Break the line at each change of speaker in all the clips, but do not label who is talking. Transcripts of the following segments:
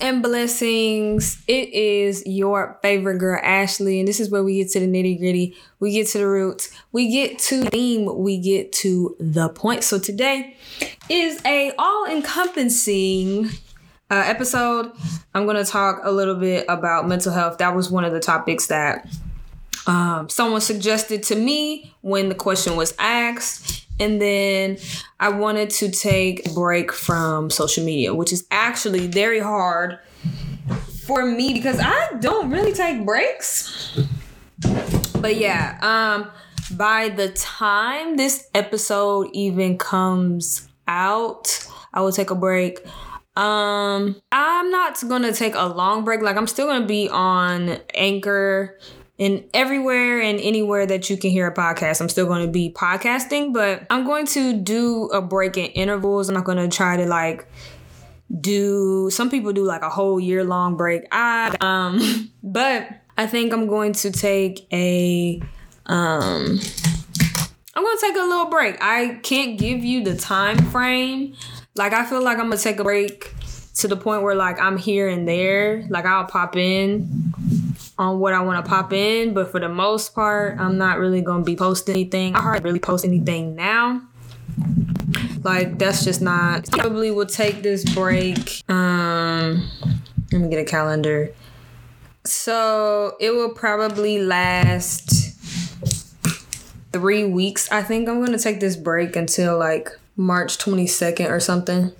And blessings. It is your favorite girl, Ashley, and this is where we get to the nitty gritty. We get to the roots. We get to the theme. We get to the point. So today is a all encompassing uh, episode. I'm gonna talk a little bit about mental health. That was one of the topics that um, someone suggested to me when the question was asked. And then I wanted to take a break from social media, which is actually very hard for me because I don't really take breaks. But yeah, um by the time this episode even comes out, I will take a break. Um I'm not going to take a long break. Like I'm still going to be on Anchor and everywhere and anywhere that you can hear a podcast, I'm still going to be podcasting, but I'm going to do a break in intervals. I'm not going to try to like do some people do like a whole year long break. I um but I think I'm going to take a um I'm going to take a little break. I can't give you the time frame. Like I feel like I'm going to take a break to the point where like I'm here and there. Like I'll pop in on what I want to pop in, but for the most part, I'm not really gonna be posting anything. I hardly really post anything now. Like that's just not. Probably will take this break. Um, let me get a calendar. So it will probably last three weeks. I think I'm gonna take this break until like March 22nd or something.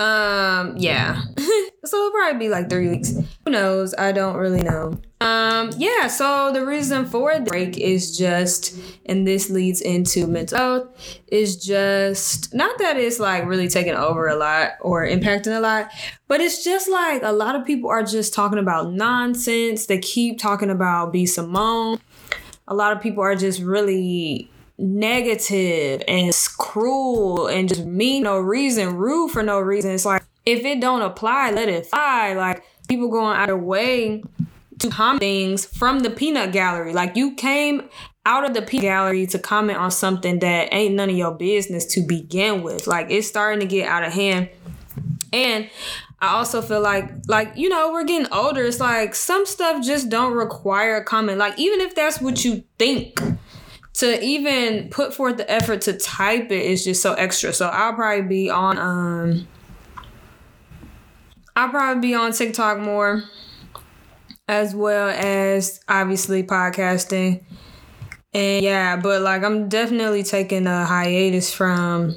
Um, yeah. so it'll probably be like three weeks. Who knows? I don't really know. Um, yeah, so the reason for the break is just, and this leads into mental health, is just not that it's like really taking over a lot or impacting a lot, but it's just like a lot of people are just talking about nonsense. They keep talking about B. Simone. A lot of people are just really negative and cruel and just mean no reason, rude for no reason. It's like if it don't apply, let it fly. Like people going out of way to comment things from the peanut gallery. Like you came out of the peanut gallery to comment on something that ain't none of your business to begin with. Like it's starting to get out of hand. And I also feel like like you know we're getting older. It's like some stuff just don't require comment. Like even if that's what you think, to even put forth the effort to type it is just so extra. So I'll probably be on um I'll probably be on TikTok more as well as obviously podcasting. And yeah, but like I'm definitely taking a hiatus from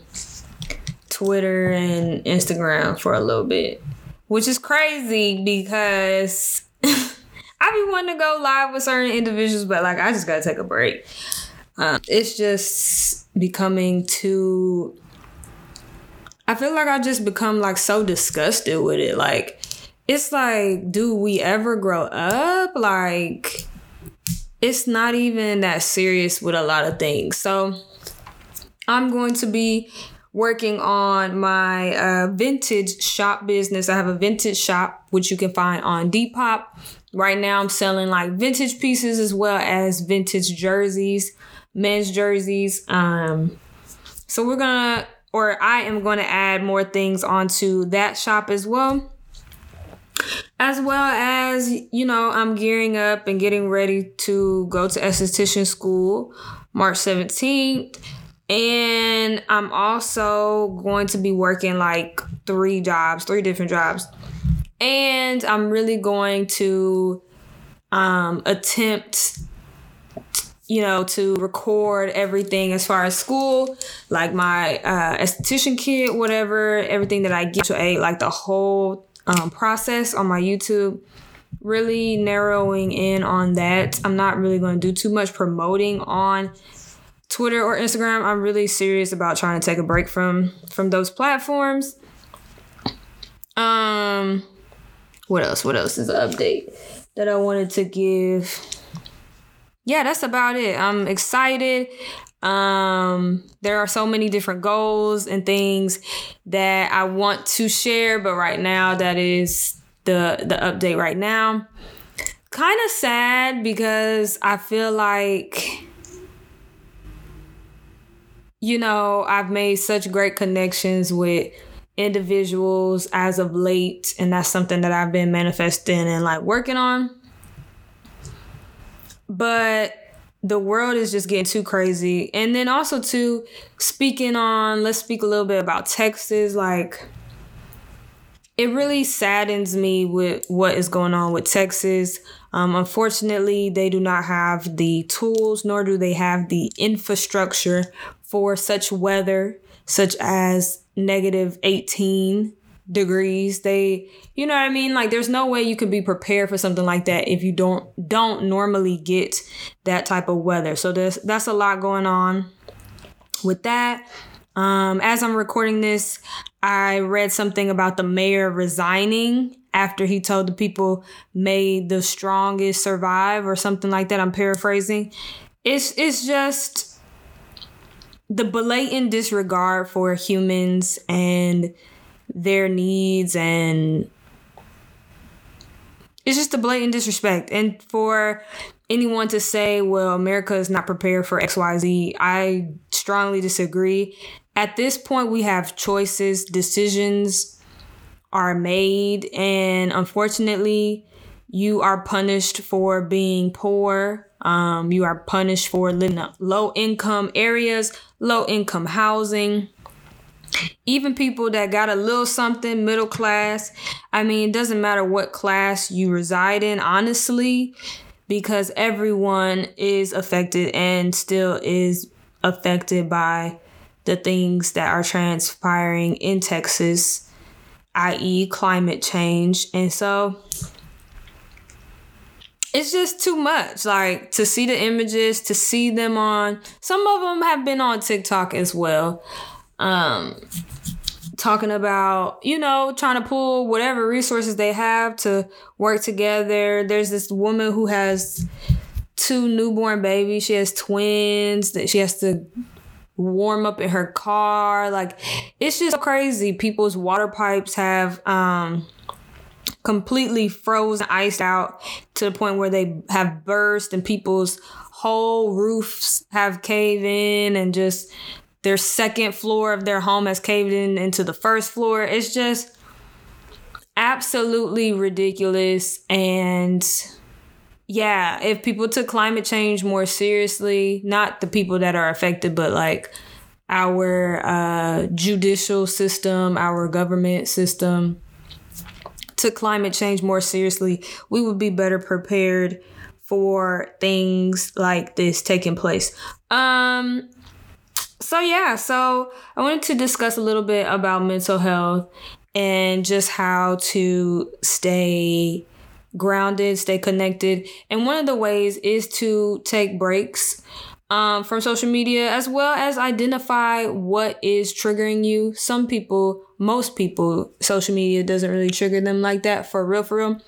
Twitter and Instagram for a little bit, which is crazy because I be wanting to go live with certain individuals, but like I just gotta take a break. Um, it's just becoming too. I feel like I just become like so disgusted with it. Like, it's like, do we ever grow up? Like, it's not even that serious with a lot of things. So, I'm going to be working on my uh, vintage shop business. I have a vintage shop, which you can find on Depop. Right now, I'm selling like vintage pieces as well as vintage jerseys men's jerseys. Um, so we're gonna, or I am to add more things onto that shop as well. As well as, you know, I'm gearing up and getting ready to go to esthetician school March 17th. And I'm also going to be working like three jobs, three different jobs. And I'm really going to um, attempt you know, to record everything as far as school, like my uh, esthetician kit, whatever, everything that I get to a like the whole um, process on my YouTube. Really narrowing in on that. I'm not really going to do too much promoting on Twitter or Instagram. I'm really serious about trying to take a break from from those platforms. Um, what else? What else is an update that I wanted to give? Yeah, that's about it. I'm excited. Um, there are so many different goals and things that I want to share, but right now that is the the update right now. Kind of sad because I feel like you know, I've made such great connections with individuals as of late, and that's something that I've been manifesting and like working on. But the world is just getting too crazy. And then also too speaking on let's speak a little bit about Texas like it really saddens me with what is going on with Texas. Um, unfortunately, they do not have the tools nor do they have the infrastructure for such weather, such as negative 18 degrees. They you know what i mean? Like there's no way you can be prepared for something like that if you don't don't normally get that type of weather. So there's that's a lot going on with that. Um as i'm recording this i read something about the mayor resigning after he told the people may the strongest survive or something like that. I'm paraphrasing. It's it's just the blatant disregard for humans and their needs and it's just a blatant disrespect. And for anyone to say, well, America is not prepared for XYZ, I strongly disagree. At this point, we have choices, decisions are made, and unfortunately, you are punished for being poor. Um, you are punished for living in low income areas, low income housing even people that got a little something middle class i mean it doesn't matter what class you reside in honestly because everyone is affected and still is affected by the things that are transpiring in texas i.e climate change. And so it's just too much like to see the images to see them on. Some of them have been on tiktok as well um, talking about, you know, trying to pull whatever resources they have to work together. There's this woman who has two newborn babies. She has twins that she has to warm up in her car. Like it's just crazy. People's water pipes have um completely frozen, iced out to the point where they have burst and people's whole roofs have caved in and just their second floor of their home has caved in into the first floor. It's just absolutely ridiculous. And yeah, if people took climate change more seriously, not the people that are affected, but like our uh, judicial system, our government system, took climate change more seriously, we would be better prepared for things like this taking place. Um, so yeah, so I wanted to discuss a little bit about mental health and just how to stay grounded, stay connected. And one of the ways is to take breaks um, from social media as well as identify what is triggering you. Some people, most people, social media doesn't really trigger them like that for real, for real.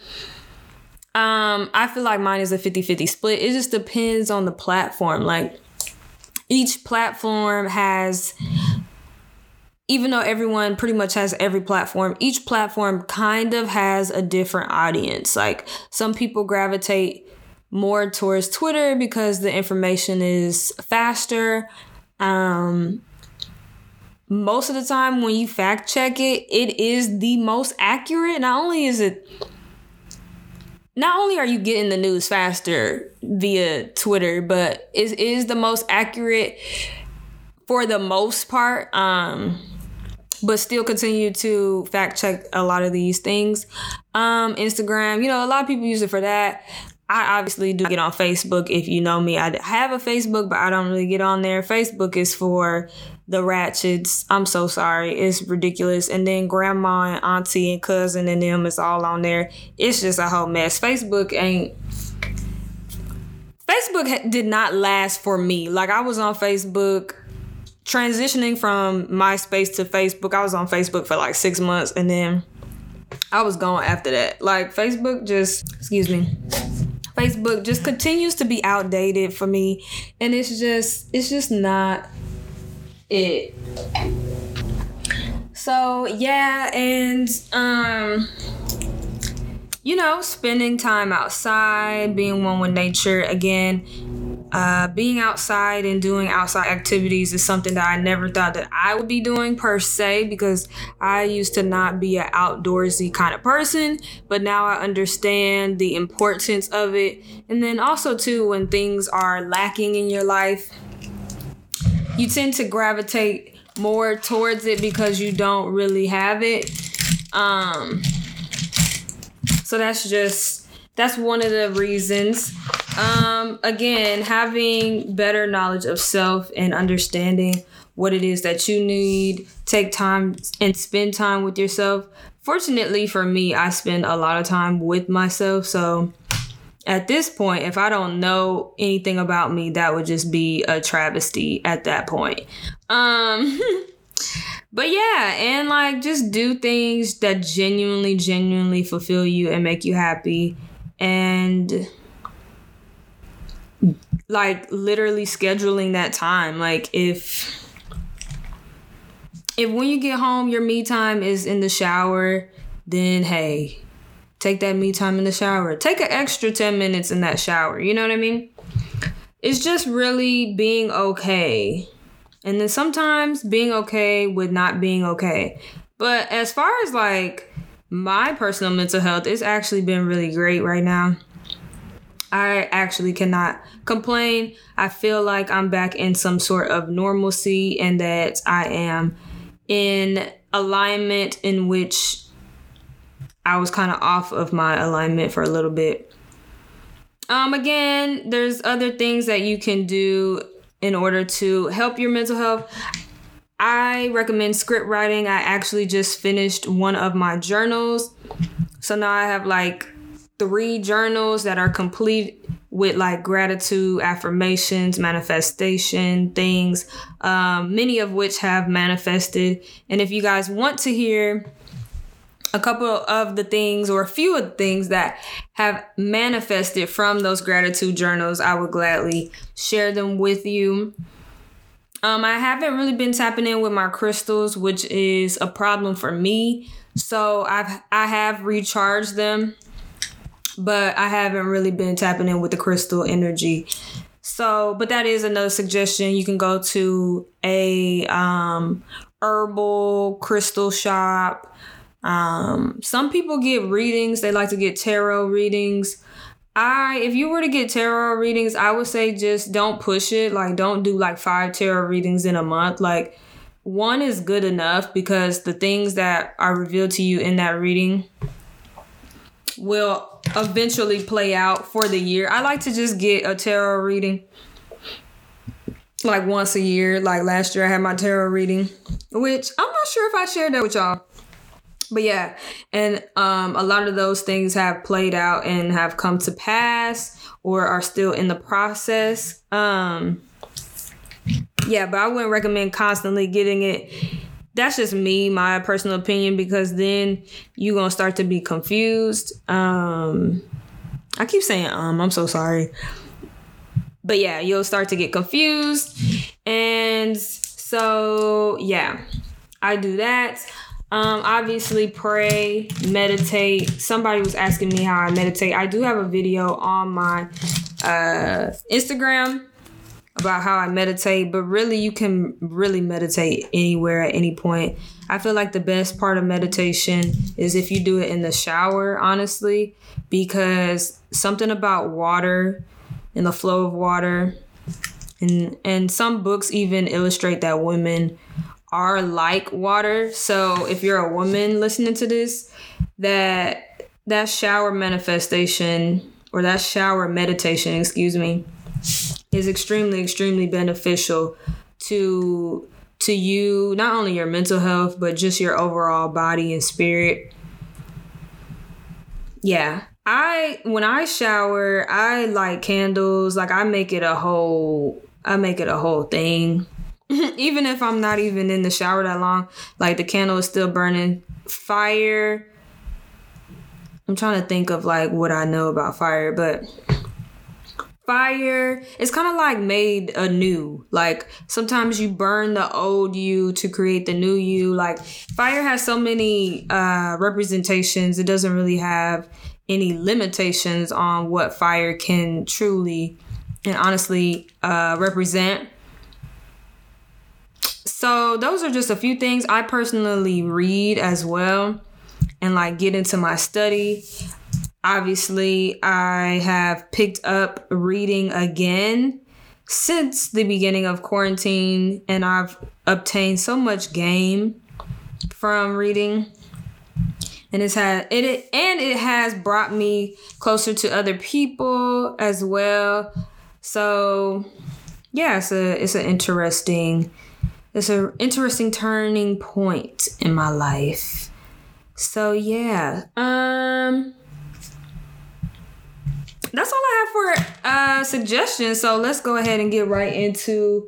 Um, I feel like mine is a 50 50 split. It just depends on the platform. Like, each platform has even though everyone pretty much has every platform, each platform kind of has a different audience. Like some people gravitate more towards Twitter because the information is faster. Um, most of the time, when you fact check it, it is the most accurate. Not only is it not only are you getting the news faster via Twitter, but it is the most accurate for the most part. Um, but still continue to fact check a lot of these things. Um, Instagram, you know, a lot of people use it for that. I obviously do get on Facebook. If you know me, I have a Facebook, but I don't really get on there. Facebook is for the ratchets. I'm so sorry. It's ridiculous. And then grandma and auntie and cousin and them is all on there. It's just a whole mess. Facebook ain't. Facebook did not last for me. Like I was on Facebook transitioning from MySpace to Facebook. I was on Facebook for like six months and then I was gone after that. Like Facebook just, excuse me. Facebook just continues to be outdated for me and it's just it's just not it. So yeah, and um you know, spending time outside, being one with nature again. uh, being outside and doing outside activities is something that I never thought that I would be doing per se because I used to not be an outdoorsy kind of person, but now I understand the importance of it. And then also, too, when things are lacking in your life, you tend to gravitate more towards it because you don't really have it. Um, so that's just that's one of the reasons. Um, again, having better knowledge of self and understanding what it is that you need, take time and spend time with yourself. Fortunately for me, I spend a lot of time with myself. So at this point, if I don't know anything about me, that would just be a travesty at that point. Um, but yeah, and like just do things that genuinely, genuinely fulfill you and make you happy. And like literally scheduling that time. Like if if when you get home your me time is in the shower, then hey, take that me time in the shower. Take an extra 10 minutes in that shower. You know what I mean? It's just really being okay. And then sometimes being okay with not being okay. But as far as like my personal mental health, it's actually been really great right now. I actually cannot complain. I feel like I'm back in some sort of normalcy and that I am in alignment in which I was kind of off of my alignment for a little bit. Um again, there's other things that you can do in order to help your mental health. I recommend script writing. I actually just finished one of my journals. So now I have like three journals that are complete with like gratitude, affirmations, manifestation things, um, many of which have manifested. And if you guys want to hear a couple of the things or a few of the things that have manifested from those gratitude journals, I would gladly share them with you. Um, I haven't really been tapping in with my crystals, which is a problem for me. So I've I have recharged them but I haven't really been tapping in with the crystal energy. So, but that is another suggestion. You can go to a um, herbal crystal shop. Um, some people get readings. They like to get tarot readings. I, if you were to get tarot readings, I would say just don't push it. Like, don't do like five tarot readings in a month. Like, one is good enough because the things that are revealed to you in that reading will eventually play out for the year. I like to just get a tarot reading like once a year. Like last year, I had my tarot reading, which I'm not sure if I shared that with y'all. But yeah, and um, a lot of those things have played out and have come to pass or are still in the process. Um, yeah, but I wouldn't recommend constantly getting it that's just me, my personal opinion, because then you're gonna start to be confused. Um I keep saying um, I'm so sorry. But yeah, you'll start to get confused. And so yeah, I do that. Um, obviously pray, meditate. Somebody was asking me how I meditate. I do have a video on my uh Instagram about how I meditate, but really you can really meditate anywhere at any point. I feel like the best part of meditation is if you do it in the shower, honestly, because something about water and the flow of water and and some books even illustrate that women are like water. So if you're a woman listening to this, that that shower manifestation or that shower meditation, excuse me, is extremely extremely beneficial to to you not only your mental health but just your overall body and spirit. Yeah. I when i shower i light candles. Like i make it a whole i make it a whole thing even if i'm not even in the shower that long like the candle is still burning. Fire i'm trying to think of like what i know about fire but fire it's kind of like made anew. Like sometimes you burn the old you to create the new you. Like fire has so many uh representations. It doesn't really have any limitations on what fire can truly and honestly uh, represent. So those are just a few things I personally read as well and like get into my study. Obviously, I have picked up reading again since the beginning of quarantine and I've obtained so much game from reading and it's had it and it has brought me closer to other people as well so yeah it's a it's an interesting it's an interesting turning point in my life so yeah um that's all I have for uh suggestions. So let's go ahead and get right into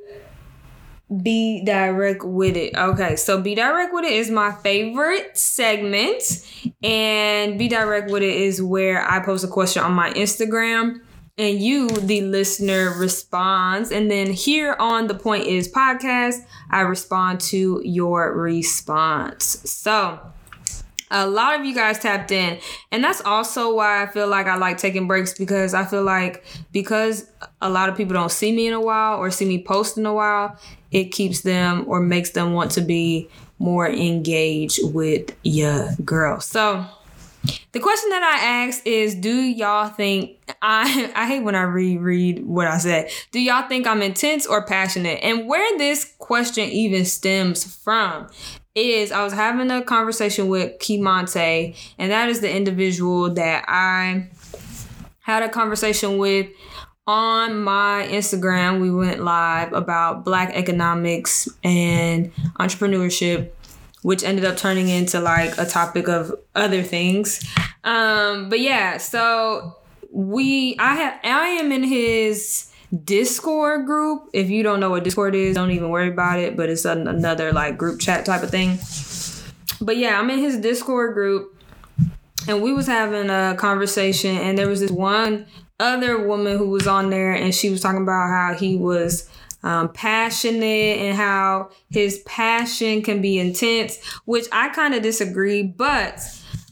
be direct with it. Okay, so be direct with it is my favorite segment, and be direct with it is where I post a question on my Instagram and you, the listener, responds. And then here on the Point Is podcast, I respond to your response. So a lot of you guys tapped in and that's also why i feel like i like taking breaks because i feel like because a lot of people don't see me in a while or see me post in a while it keeps them or makes them want to be more engaged with your girl so the question that I asked is Do y'all think I I hate when I reread what I said. Do y'all think I'm intense or passionate? And where this question even stems from is I was having a conversation with Kimonte, and that is the individual that I had a conversation with on my Instagram. We went live about black economics and entrepreneurship, which ended up turning into like a topic of other things. Um, but yeah, so we I have I am in his Discord group. If you don't know what Discord is, don't even worry about it. But it's an, another like group chat type of thing. But yeah, I'm in his Discord group, and we was having a conversation, and there was this one other woman who was on there, and she was talking about how he was um, passionate and how his passion can be intense, which I kind of disagree, but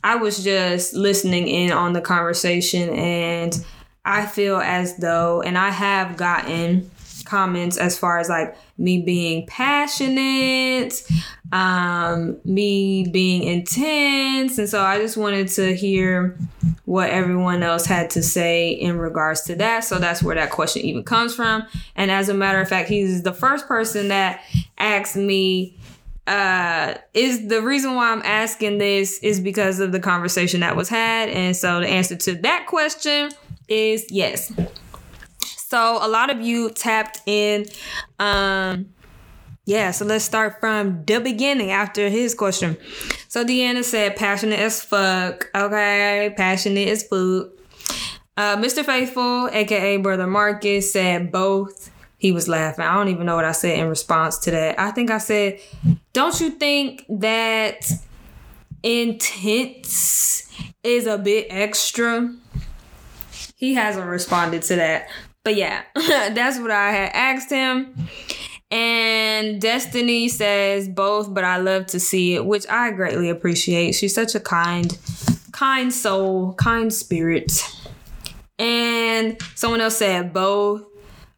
I was just listening in on the conversation and I feel as though, and I have gotten comments as far as like me being passionate, um, me being intense. And so I just wanted to hear what everyone else had to say in regards to that. So that's where that question even comes from. And as a matter of fact, he's the first person that asked me uh is the reason why I'm asking this is because of the conversation that was had and so the answer to that question is yes. So a lot of you tapped in. Um, yeah, so let's start from the beginning after his question. So Deanna said, passionate as fuck. Okay, passionate as food. Uh, Mr. Faithful, aka Brother Marcus, said both. He was laughing. I don't even know what I said in response to that. I think I said, Don't you think that intense is a bit extra? he hasn't responded to that. But yeah, that's what I had asked him. And Destiny says both, but I love to see it, which I greatly appreciate. She's such a kind, kind soul, kind spirit. And someone else said both.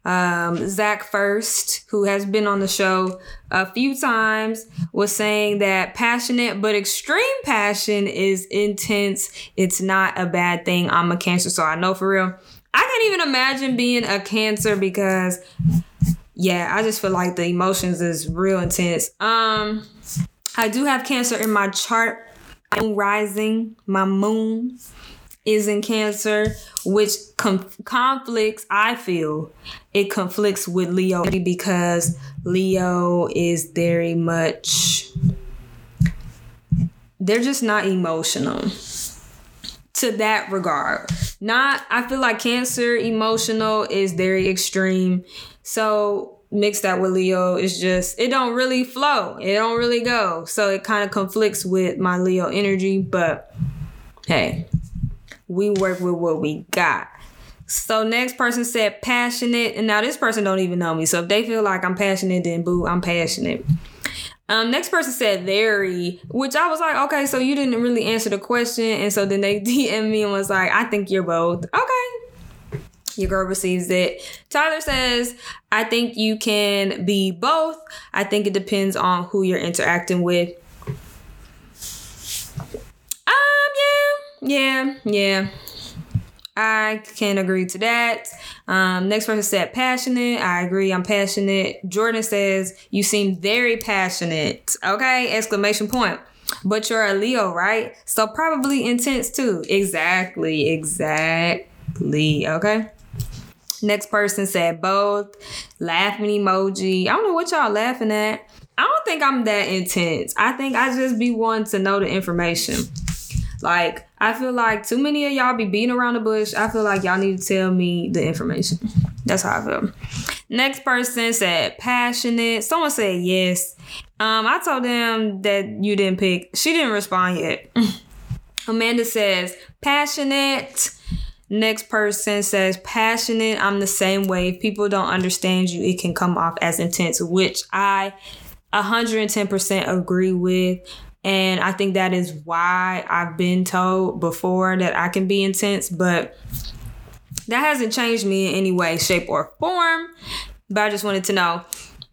Um, Zach First, who has been on the show a few times, was saying that passionate but extreme passion is intense. It's not a bad thing. I'm a cancer, so I know for real. I can't even imagine being a cancer because, yeah, I just feel like the emotions is real intense. Um, I do have cancer in my chart. I'm rising, my moon is in Cancer, which com- conflicts, I feel, it conflicts with Leo because Leo is very much, they're just not emotional to that regard. Not, I feel like Cancer emotional is very extreme. So mix that with Leo is just it don't really flow. It don't really go. So it kind of conflicts with my Leo energy, but hey, we work with what we got. So next person said passionate, and now this person don't even know me. So if they feel like I'm passionate, then boo, I'm passionate. Um, next person said very, which I was like, okay, so you didn't really answer the question, and so then they DM me and was like, I think you're both. Okay, Your girl receives it. Tyler says, I think you can be both. I think it depends on who you're interacting with. Um, yeah, yeah, yeah. I can agree to that. Um, next person said passionate. I agree. I'm passionate. Jordan says you seem very passionate. Okay, exclamation point. But you're a Leo, right? So probably intense too. Exactly. Exactly. Okay. Next person said both. Laughing emoji. I don't know what y'all laughing at. I don't think I'm that intense. I think I just be wanting to know the information. Like, I feel like too many of y'all be beating around the bush. I feel like y'all need to tell me the information. That's how I feel. Next person said passionate. Someone said yes. Um, I told them that you didn't pick. She didn't respond yet. Amanda says passionate. Next person says passionate. I'm the same way. If people don't understand you, it can come off as intense, which I 110% agree with. And I think that is why I've been told before that I can be intense, but that hasn't changed me in any way, shape, or form. But I just wanted to know.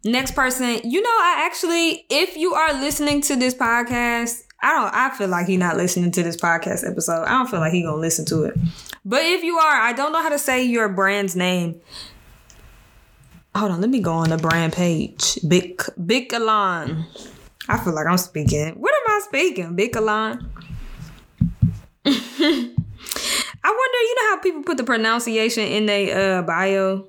Next person, you know, I actually, if you are listening to this podcast, I don't I feel like he not listening to this podcast episode. I don't feel like he gonna listen to it. But if you are, I don't know how to say your brand's name. Hold on, let me go on the brand page. Big Big Alon. I feel like I'm speaking. What am I speaking? Big Alon. I wonder, you know how people put the pronunciation in their uh, bio?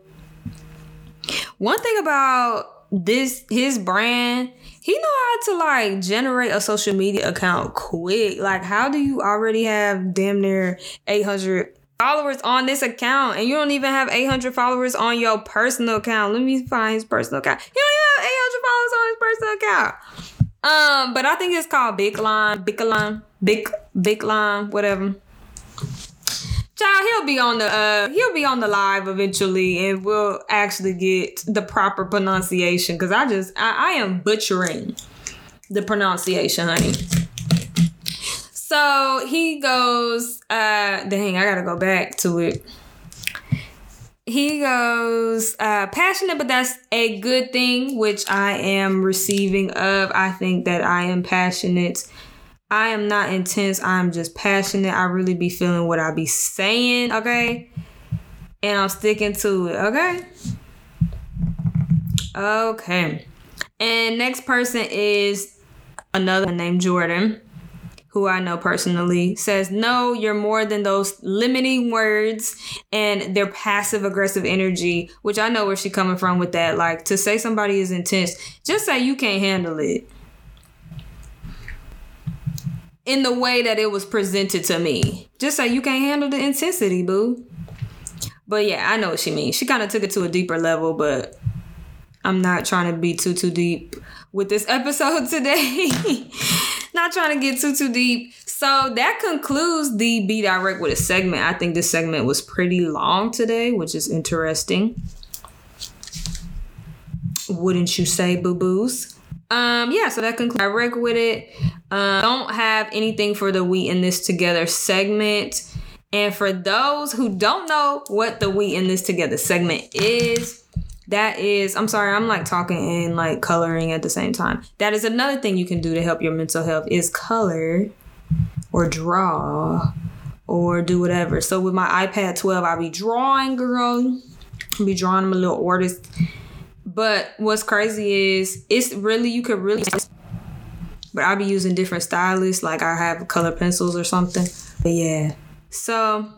One thing about this his brand, he know how to like generate a social media account quick. Like, how do you already have damn near 800 followers on this account and you don't even have 800 followers on your personal account? Let me find his personal account. He don't even have 800 followers on his personal account. Um, but I think it's called Big Line, Big Line, Big Big Line, whatever. Child, he'll be on the uh he'll be on the live eventually and we'll actually get the proper pronunciation because I just I, I am butchering the pronunciation, honey. So he goes, uh dang, I gotta go back to it. He goes, uh, passionate, but that's a good thing, which I am receiving of. I think that I am passionate I am not intense. I'm just passionate. I really be feeling what I be saying, okay? And I'm sticking to it, okay? Okay. And next person is another named Jordan, who I know personally, says, No, you're more than those limiting words and their passive aggressive energy, which I know where she's coming from with that. Like to say somebody is intense, just say you can't handle it in the way that it was presented to me. Just say you can't handle the intensity, boo. But yeah, I know what she means. She kind of took it to a deeper level, but I'm not trying to be too too deep with this episode today. Not trying to get too too deep. So that concludes the Be Direct with a segment. I think this segment was pretty long today, which is interesting. Wouldn't you say, boo boos? Um, yeah, so that concludes Direct with it. Um, don't have anything for the We in This Together segment. And for those who don't know what the We in This Together segment is, that is, I'm sorry, I'm like talking and like coloring at the same time. That is another thing you can do to help your mental health is color or draw or do whatever. So with my iPad 12, I'll be drawing, girl. I'll be drawing. I'm a little artist. But what's crazy is it's really you could really but I'll be using different stylists, like I have color pencils or something. But yeah. So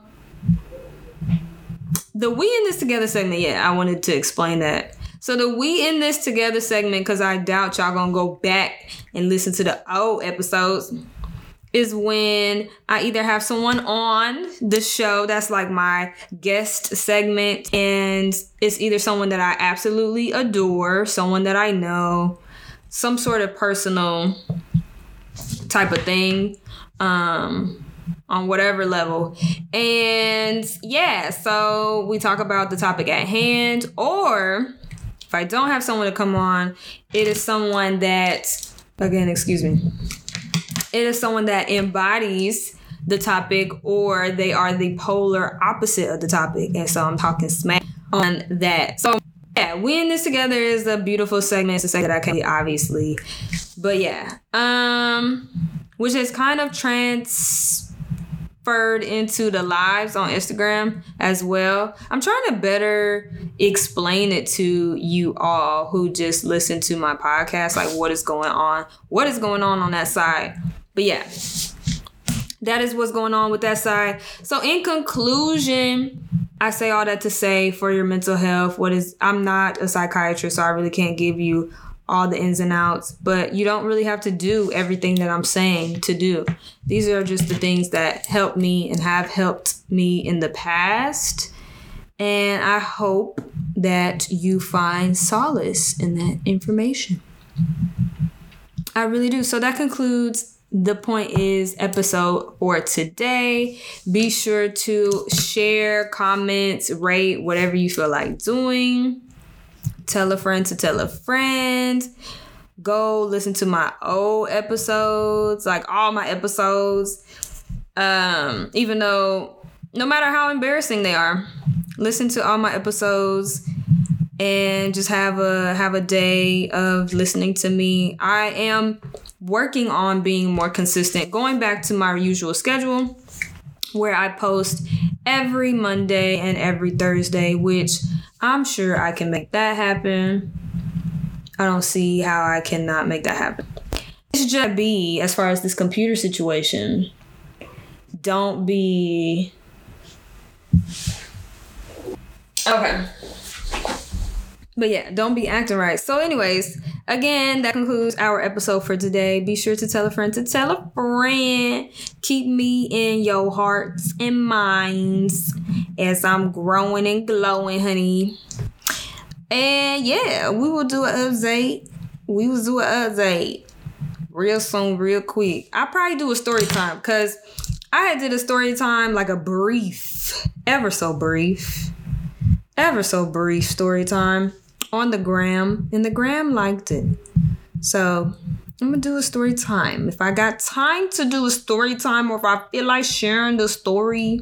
the we in this together segment, yeah, I wanted to explain that. So the we in this together segment, because I doubt y'all gonna go back and listen to the old episodes, is when I either have someone on the show that's like my guest segment, and it's either someone that I absolutely adore, someone that I know, some sort of personal type of thing um on whatever level and yeah so we talk about the topic at hand or if i don't have someone to come on it is someone that again excuse me it is someone that embodies the topic or they are the polar opposite of the topic. And so I'm talking smack on that. So yeah, we in this together is a beautiful segment. It's a segment that I can obviously. But yeah. Um which is kind of transferred into the lives on Instagram as well. I'm trying to better explain it to you all who just listen to my podcast, like what is going on, what is going on on that side. But yeah, that is what's going on with that side. So, in conclusion, I say all that to say for your mental health, what is, I'm not a psychiatrist, so I really can't give you all the ins and outs, but you don't really have to do everything that I'm saying to do. These are just the things that help me and have helped me in the past. And I hope that you find solace in that information. I really do. So that concludes the point is episode for today. Be sure to share, comments, rate, whatever you feel like doing. Tell a friend to tell a friend. Go listen to my old episodes, like all my episodes. Um, even though no matter how embarrassing they are, listen to all my episodes and just have a have a day of listening to me. I am working on being more consistent, going back to my usual schedule where I post every Monday and every Thursday, which I'm sure I can make that happen. I don't see how I cannot make that happen. It's just be as far as this computer situation. Don't be okay. But yeah, don't be acting right. So, anyways, again, that concludes our episode for today. Be sure to tell a friend to tell a friend. Keep me in your hearts and minds as I'm growing and glowing, honey. And yeah, we will do an update. We will do an update real soon, real quick. I'll probably do a story time because I had did a story time like a brief, ever so brief, ever so brief story time on the gram, and the gram liked it. So I'm gonna do a story time. If I got time to do a story time, or if I feel like sharing the story,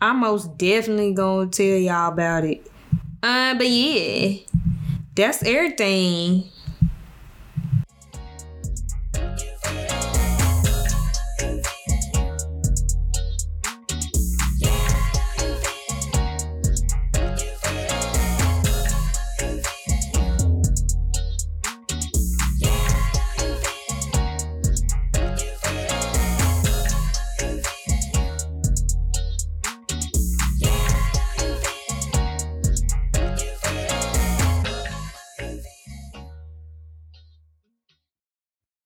I'm most definitely gonna tell y'all about it. Uh, but yeah, that's everything.